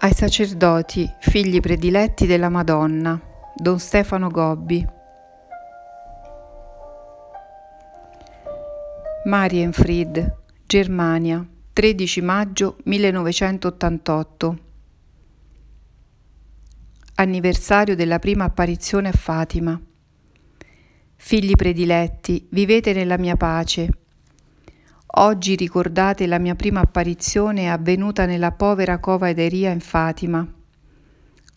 ai sacerdoti, figli prediletti della Madonna, Don Stefano Gobbi. Marienfried, Germania, 13 maggio 1988. Anniversario della prima apparizione a Fatima. Figli prediletti, vivete nella mia pace Oggi ricordate la mia prima apparizione avvenuta nella povera cova Ederia in Fatima.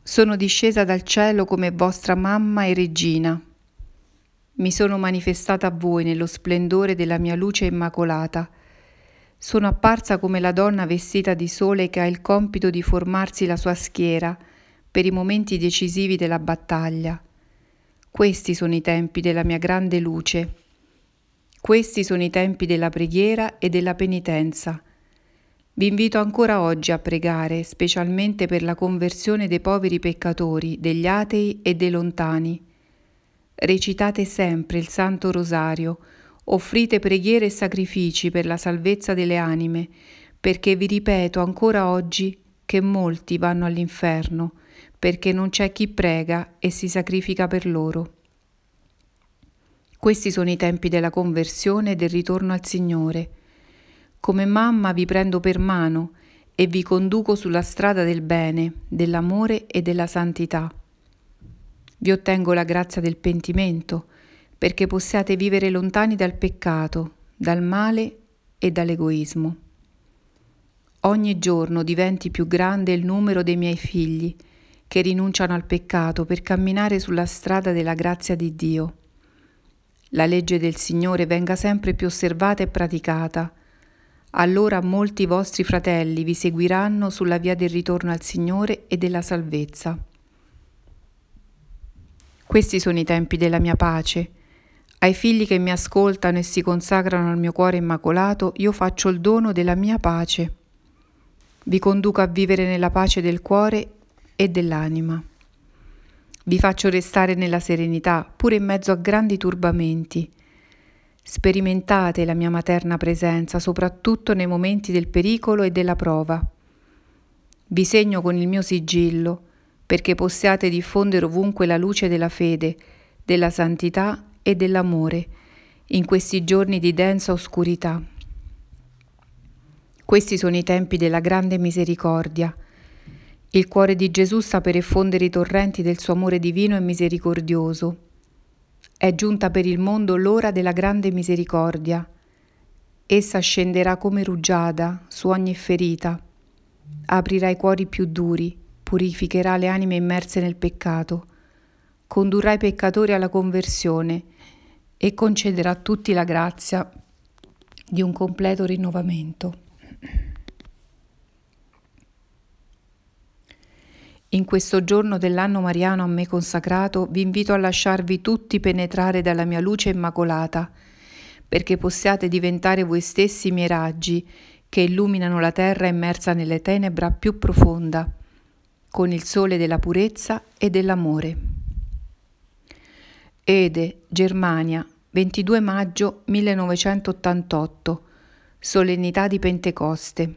Sono discesa dal cielo come vostra mamma e regina. Mi sono manifestata a voi nello splendore della mia luce immacolata. Sono apparsa come la donna vestita di sole che ha il compito di formarsi la sua schiera per i momenti decisivi della battaglia. Questi sono i tempi della mia grande luce questi sono i tempi della preghiera e della penitenza. Vi invito ancora oggi a pregare, specialmente per la conversione dei poveri peccatori, degli atei e dei lontani. Recitate sempre il Santo Rosario, offrite preghiere e sacrifici per la salvezza delle anime, perché vi ripeto ancora oggi che molti vanno all'inferno, perché non c'è chi prega e si sacrifica per loro. Questi sono i tempi della conversione e del ritorno al Signore. Come mamma vi prendo per mano e vi conduco sulla strada del bene, dell'amore e della santità. Vi ottengo la grazia del pentimento, perché possiate vivere lontani dal peccato, dal male e dall'egoismo. Ogni giorno diventi più grande il numero dei miei figli che rinunciano al peccato per camminare sulla strada della grazia di Dio. La legge del Signore venga sempre più osservata e praticata. Allora molti vostri fratelli vi seguiranno sulla via del ritorno al Signore e della salvezza. Questi sono i tempi della mia pace. Ai figli che mi ascoltano e si consacrano al mio cuore immacolato, io faccio il dono della mia pace. Vi conduco a vivere nella pace del cuore e dell'anima. Vi faccio restare nella serenità, pure in mezzo a grandi turbamenti. Sperimentate la mia materna presenza, soprattutto nei momenti del pericolo e della prova. Vi segno con il mio sigillo, perché possiate diffondere ovunque la luce della fede, della santità e dell'amore, in questi giorni di densa oscurità. Questi sono i tempi della grande misericordia, il cuore di Gesù sta per effondere i torrenti del suo amore divino e misericordioso. È giunta per il mondo l'ora della grande misericordia. Essa scenderà come rugiada su ogni ferita, aprirà i cuori più duri, purificherà le anime immerse nel peccato, condurrà i peccatori alla conversione e concederà a tutti la grazia di un completo rinnovamento. In questo giorno dell'anno mariano a me consacrato vi invito a lasciarvi tutti penetrare dalla mia luce immacolata, perché possiate diventare voi stessi miei raggi che illuminano la terra immersa nelle tenebra più profonda, con il sole della purezza e dell'amore. Ede, Germania, 22 maggio 1988, solennità di Pentecoste.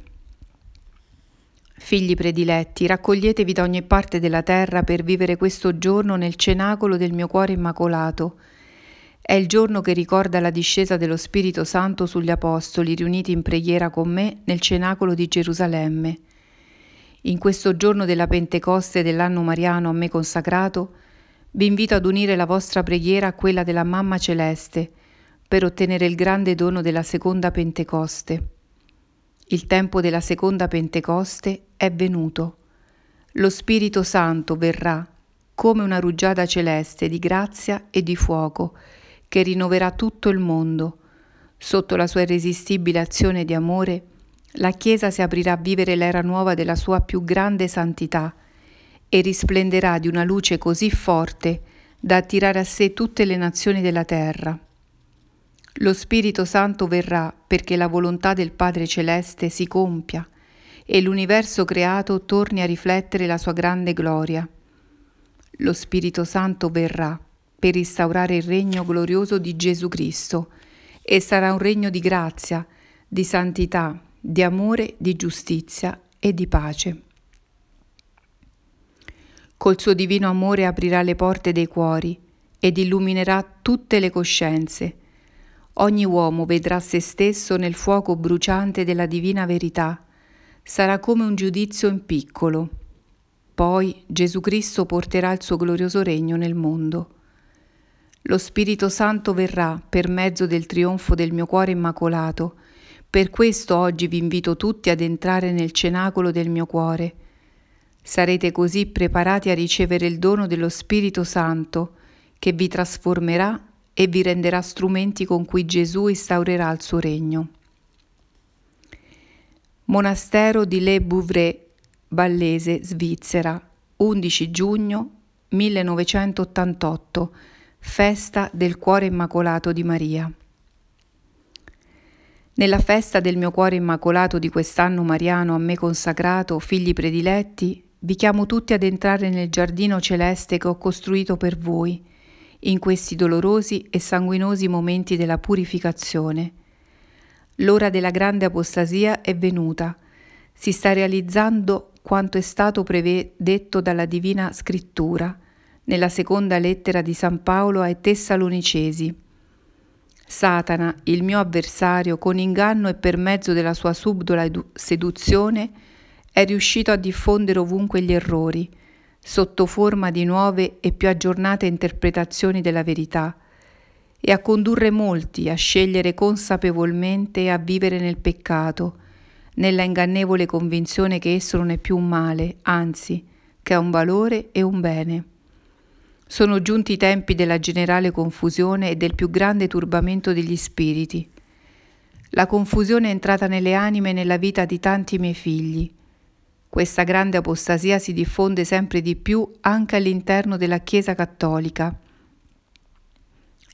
Figli prediletti, raccoglietevi da ogni parte della terra per vivere questo giorno nel cenacolo del mio cuore immacolato. È il giorno che ricorda la discesa dello Spirito Santo sugli Apostoli riuniti in preghiera con me nel cenacolo di Gerusalemme. In questo giorno della Pentecoste dell'anno mariano a me consacrato, vi invito ad unire la vostra preghiera a quella della Mamma Celeste per ottenere il grande dono della seconda Pentecoste. Il tempo della seconda Pentecoste è venuto. Lo Spirito Santo verrà come una rugiada celeste di grazia e di fuoco che rinnoverà tutto il mondo. Sotto la sua irresistibile azione di amore, la Chiesa si aprirà a vivere l'era nuova della sua più grande santità e risplenderà di una luce così forte da attirare a sé tutte le nazioni della terra. Lo Spirito Santo verrà perché la volontà del Padre Celeste si compia e l'universo creato torni a riflettere la sua grande gloria. Lo Spirito Santo verrà per instaurare il regno glorioso di Gesù Cristo e sarà un regno di grazia, di santità, di amore, di giustizia e di pace. Col suo divino amore aprirà le porte dei cuori ed illuminerà tutte le coscienze. Ogni uomo vedrà se stesso nel fuoco bruciante della divina verità. Sarà come un giudizio in piccolo. Poi Gesù Cristo porterà il suo glorioso regno nel mondo. Lo Spirito Santo verrà per mezzo del trionfo del mio cuore immacolato. Per questo oggi vi invito tutti ad entrare nel cenacolo del mio cuore. Sarete così preparati a ricevere il dono dello Spirito Santo che vi trasformerà e vi renderà strumenti con cui Gesù instaurerà il suo regno. Monastero di Le Bouvray, Ballese, Svizzera, 11 giugno 1988, festa del cuore immacolato di Maria. Nella festa del mio cuore immacolato di quest'anno mariano a me consacrato, figli prediletti, vi chiamo tutti ad entrare nel giardino celeste che ho costruito per voi in questi dolorosi e sanguinosi momenti della purificazione. L'ora della grande apostasia è venuta, si sta realizzando quanto è stato predetto dalla Divina Scrittura nella seconda lettera di San Paolo ai Tessalonicesi. Satana, il mio avversario, con inganno e per mezzo della sua subdola seduzione, è riuscito a diffondere ovunque gli errori, sotto forma di nuove e più aggiornate interpretazioni della verità, e a condurre molti a scegliere consapevolmente e a vivere nel peccato, nella ingannevole convinzione che esso non è più un male, anzi, che ha un valore e un bene. Sono giunti i tempi della generale confusione e del più grande turbamento degli spiriti. La confusione è entrata nelle anime e nella vita di tanti miei figli, questa grande apostasia si diffonde sempre di più anche all'interno della Chiesa cattolica.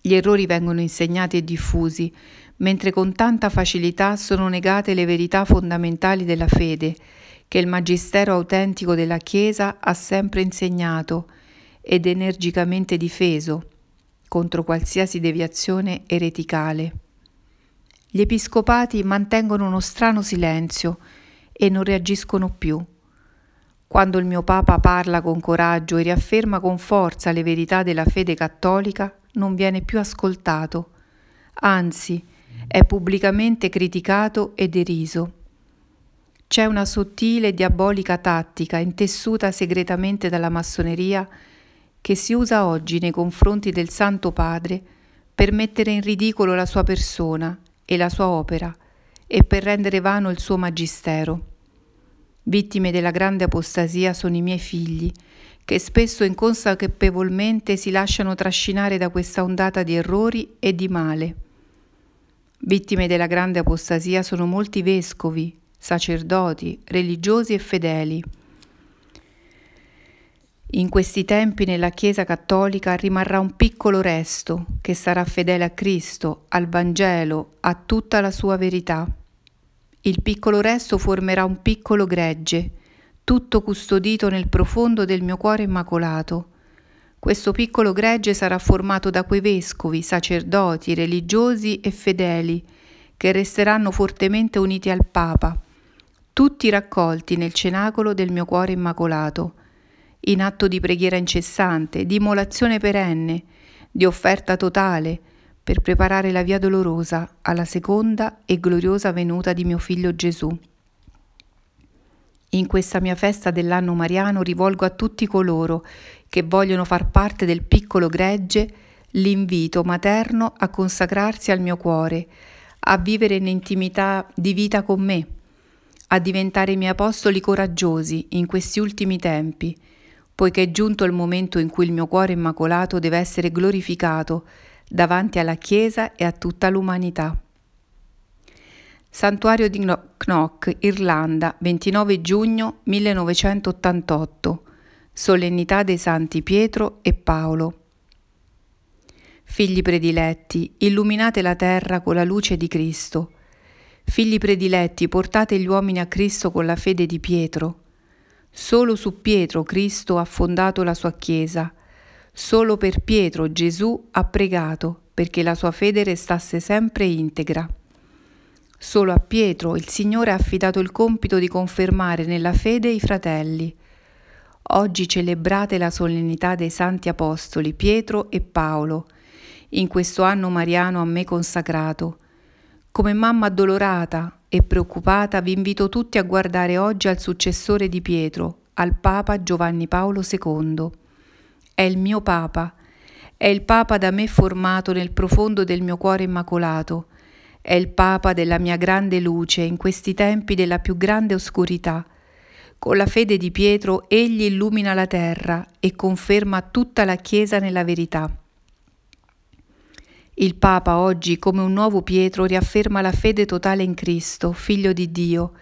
Gli errori vengono insegnati e diffusi, mentre con tanta facilità sono negate le verità fondamentali della fede, che il Magistero autentico della Chiesa ha sempre insegnato ed energicamente difeso contro qualsiasi deviazione ereticale. Gli episcopati mantengono uno strano silenzio, e non reagiscono più. Quando il mio Papa parla con coraggio e riafferma con forza le verità della fede cattolica, non viene più ascoltato, anzi è pubblicamente criticato e deriso. C'è una sottile e diabolica tattica intessuta segretamente dalla massoneria che si usa oggi nei confronti del Santo Padre per mettere in ridicolo la sua persona e la sua opera e per rendere vano il suo magistero. Vittime della grande apostasia sono i miei figli, che spesso inconsapevolmente si lasciano trascinare da questa ondata di errori e di male. Vittime della grande apostasia sono molti vescovi, sacerdoti, religiosi e fedeli. In questi tempi nella Chiesa cattolica rimarrà un piccolo resto che sarà fedele a Cristo, al Vangelo, a tutta la sua verità. Il piccolo resto formerà un piccolo gregge, tutto custodito nel profondo del mio cuore immacolato. Questo piccolo gregge sarà formato da quei vescovi, sacerdoti, religiosi e fedeli, che resteranno fortemente uniti al Papa, tutti raccolti nel cenacolo del mio cuore immacolato, in atto di preghiera incessante, di immolazione perenne, di offerta totale, per preparare la via dolorosa alla seconda e gloriosa venuta di mio figlio Gesù. In questa mia festa dell'anno mariano rivolgo a tutti coloro che vogliono far parte del piccolo gregge l'invito materno a consacrarsi al mio cuore, a vivere in intimità di vita con me, a diventare i miei apostoli coraggiosi in questi ultimi tempi, poiché è giunto il momento in cui il mio cuore immacolato deve essere glorificato davanti alla Chiesa e a tutta l'umanità. Santuario di Knock, Irlanda, 29 giugno 1988. Solennità dei Santi Pietro e Paolo. Figli prediletti, illuminate la terra con la luce di Cristo. Figli prediletti, portate gli uomini a Cristo con la fede di Pietro. Solo su Pietro Cristo ha fondato la sua Chiesa Solo per Pietro Gesù ha pregato perché la sua fede restasse sempre integra. Solo a Pietro il Signore ha affidato il compito di confermare nella fede i fratelli. Oggi celebrate la solennità dei santi apostoli Pietro e Paolo, in questo anno mariano a me consacrato. Come mamma addolorata e preoccupata vi invito tutti a guardare oggi al successore di Pietro, al Papa Giovanni Paolo II. È il mio Papa, è il Papa da me formato nel profondo del mio cuore immacolato, è il Papa della mia grande luce in questi tempi della più grande oscurità. Con la fede di Pietro egli illumina la terra e conferma tutta la Chiesa nella verità. Il Papa oggi, come un nuovo Pietro, riafferma la fede totale in Cristo, figlio di Dio,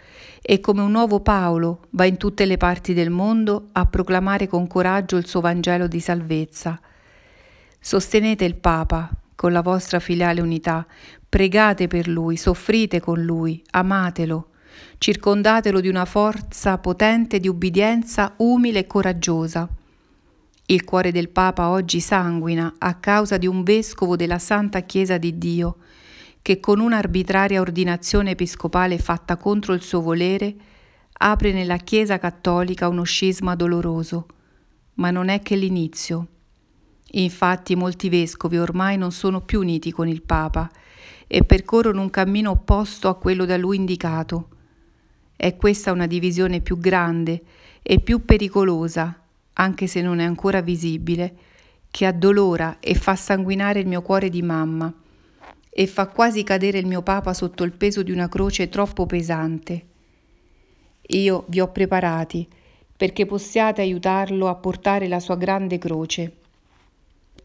e come un nuovo Paolo va in tutte le parti del mondo a proclamare con coraggio il suo Vangelo di salvezza. Sostenete il Papa con la vostra filiale unità, pregate per lui, soffrite con lui, amatelo circondatelo di una forza potente di ubbidienza umile e coraggiosa. Il cuore del Papa oggi sanguina a causa di un vescovo della Santa Chiesa di Dio, che con un'arbitraria ordinazione episcopale fatta contro il suo volere apre nella Chiesa cattolica uno scisma doloroso. Ma non è che l'inizio. Infatti molti vescovi ormai non sono più uniti con il Papa e percorrono un cammino opposto a quello da lui indicato è questa una divisione più grande e più pericolosa, anche se non è ancora visibile, che addolora e fa sanguinare il mio cuore di mamma e fa quasi cadere il mio Papa sotto il peso di una croce troppo pesante. Io vi ho preparati perché possiate aiutarlo a portare la sua grande croce.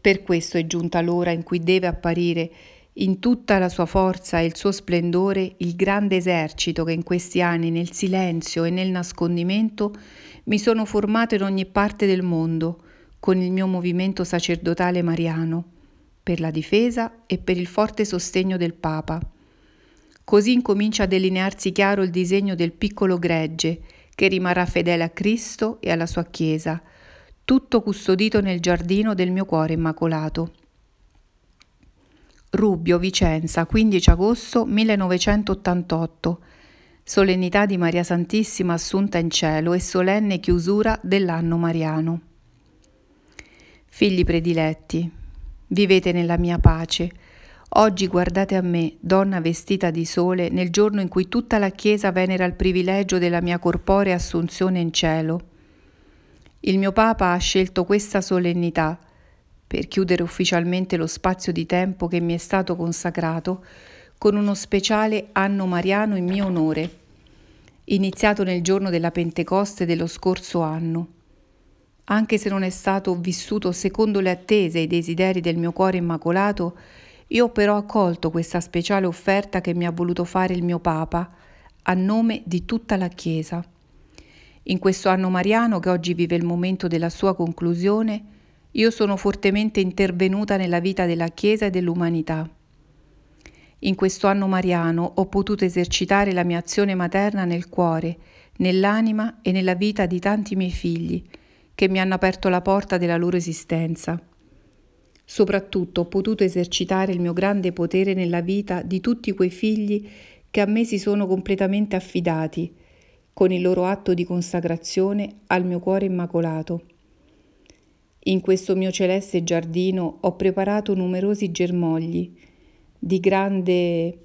Per questo è giunta l'ora in cui deve apparire in tutta la sua forza e il suo splendore il grande esercito che in questi anni nel silenzio e nel nascondimento mi sono formato in ogni parte del mondo con il mio movimento sacerdotale mariano, per la difesa e per il forte sostegno del Papa. Così incomincia a delinearsi chiaro il disegno del piccolo gregge che rimarrà fedele a Cristo e alla sua Chiesa, tutto custodito nel giardino del mio cuore immacolato. Rubbio, Vicenza, 15 agosto 1988. Solennità di Maria Santissima assunta in cielo e solenne chiusura dell'anno mariano. Figli prediletti, vivete nella mia pace. Oggi guardate a me, donna vestita di sole, nel giorno in cui tutta la Chiesa venera il privilegio della mia corporea assunzione in cielo. Il mio Papa ha scelto questa solennità per chiudere ufficialmente lo spazio di tempo che mi è stato consacrato con uno speciale anno mariano in mio onore, iniziato nel giorno della Pentecoste dello scorso anno. Anche se non è stato vissuto secondo le attese e i desideri del mio cuore immacolato, io ho però accolto questa speciale offerta che mi ha voluto fare il mio Papa, a nome di tutta la Chiesa. In questo anno mariano che oggi vive il momento della sua conclusione, io sono fortemente intervenuta nella vita della Chiesa e dell'umanità. In questo anno mariano ho potuto esercitare la mia azione materna nel cuore, nell'anima e nella vita di tanti miei figli, che mi hanno aperto la porta della loro esistenza. Soprattutto ho potuto esercitare il mio grande potere nella vita di tutti quei figli che a me si sono completamente affidati, con il loro atto di consacrazione al mio cuore immacolato. In questo mio celeste giardino ho preparato numerosi germogli di grande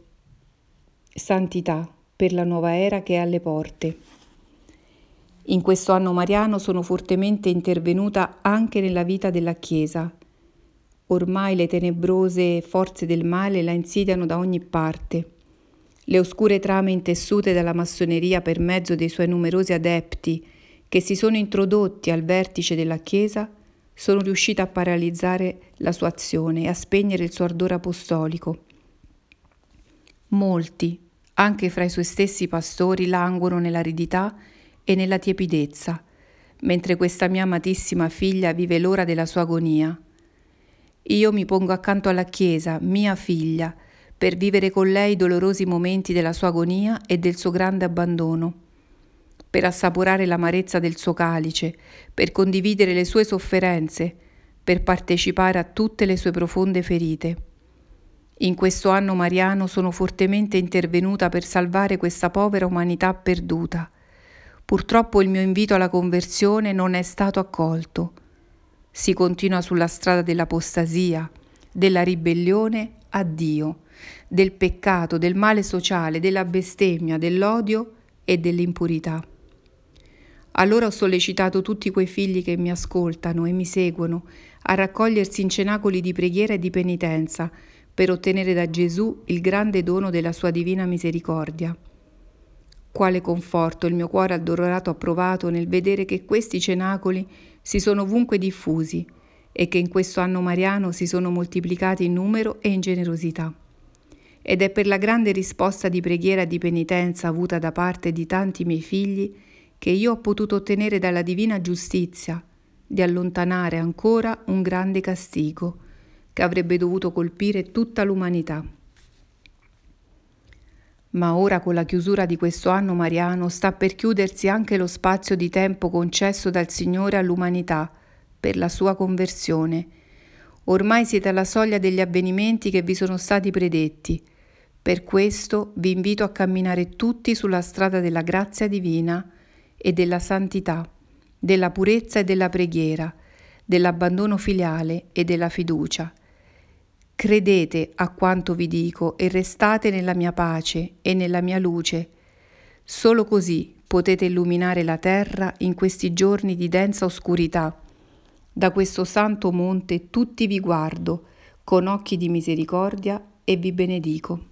santità per la nuova era che è alle porte. In questo anno mariano sono fortemente intervenuta anche nella vita della Chiesa. Ormai le tenebrose forze del male la insidiano da ogni parte. Le oscure trame intessute dalla massoneria per mezzo dei suoi numerosi adepti che si sono introdotti al vertice della Chiesa sono riuscita a paralizzare la sua azione e a spegnere il suo ardore apostolico. Molti, anche fra i suoi stessi pastori, languono nell'aridità e nella tiepidezza, mentre questa mia amatissima figlia vive l'ora della sua agonia. Io mi pongo accanto alla Chiesa, mia figlia, per vivere con lei i dolorosi momenti della sua agonia e del suo grande abbandono per assaporare l'amarezza del suo calice, per condividere le sue sofferenze, per partecipare a tutte le sue profonde ferite. In questo anno mariano sono fortemente intervenuta per salvare questa povera umanità perduta. Purtroppo il mio invito alla conversione non è stato accolto. Si continua sulla strada dell'apostasia, della ribellione a Dio, del peccato, del male sociale, della bestemmia, dell'odio e dell'impurità. Allora ho sollecitato tutti quei figli che mi ascoltano e mi seguono a raccogliersi in cenacoli di preghiera e di penitenza per ottenere da Gesù il grande dono della sua divina misericordia. Quale conforto il mio cuore addolorato ha provato nel vedere che questi cenacoli si sono ovunque diffusi e che in questo anno mariano si sono moltiplicati in numero e in generosità. Ed è per la grande risposta di preghiera e di penitenza avuta da parte di tanti miei figli che io ho potuto ottenere dalla divina giustizia di allontanare ancora un grande castigo che avrebbe dovuto colpire tutta l'umanità. Ma ora con la chiusura di questo anno mariano sta per chiudersi anche lo spazio di tempo concesso dal Signore all'umanità per la sua conversione. Ormai siete alla soglia degli avvenimenti che vi sono stati predetti. Per questo vi invito a camminare tutti sulla strada della grazia divina e della santità, della purezza e della preghiera, dell'abbandono filiale e della fiducia. Credete a quanto vi dico e restate nella mia pace e nella mia luce. Solo così potete illuminare la terra in questi giorni di densa oscurità. Da questo santo monte tutti vi guardo con occhi di misericordia e vi benedico.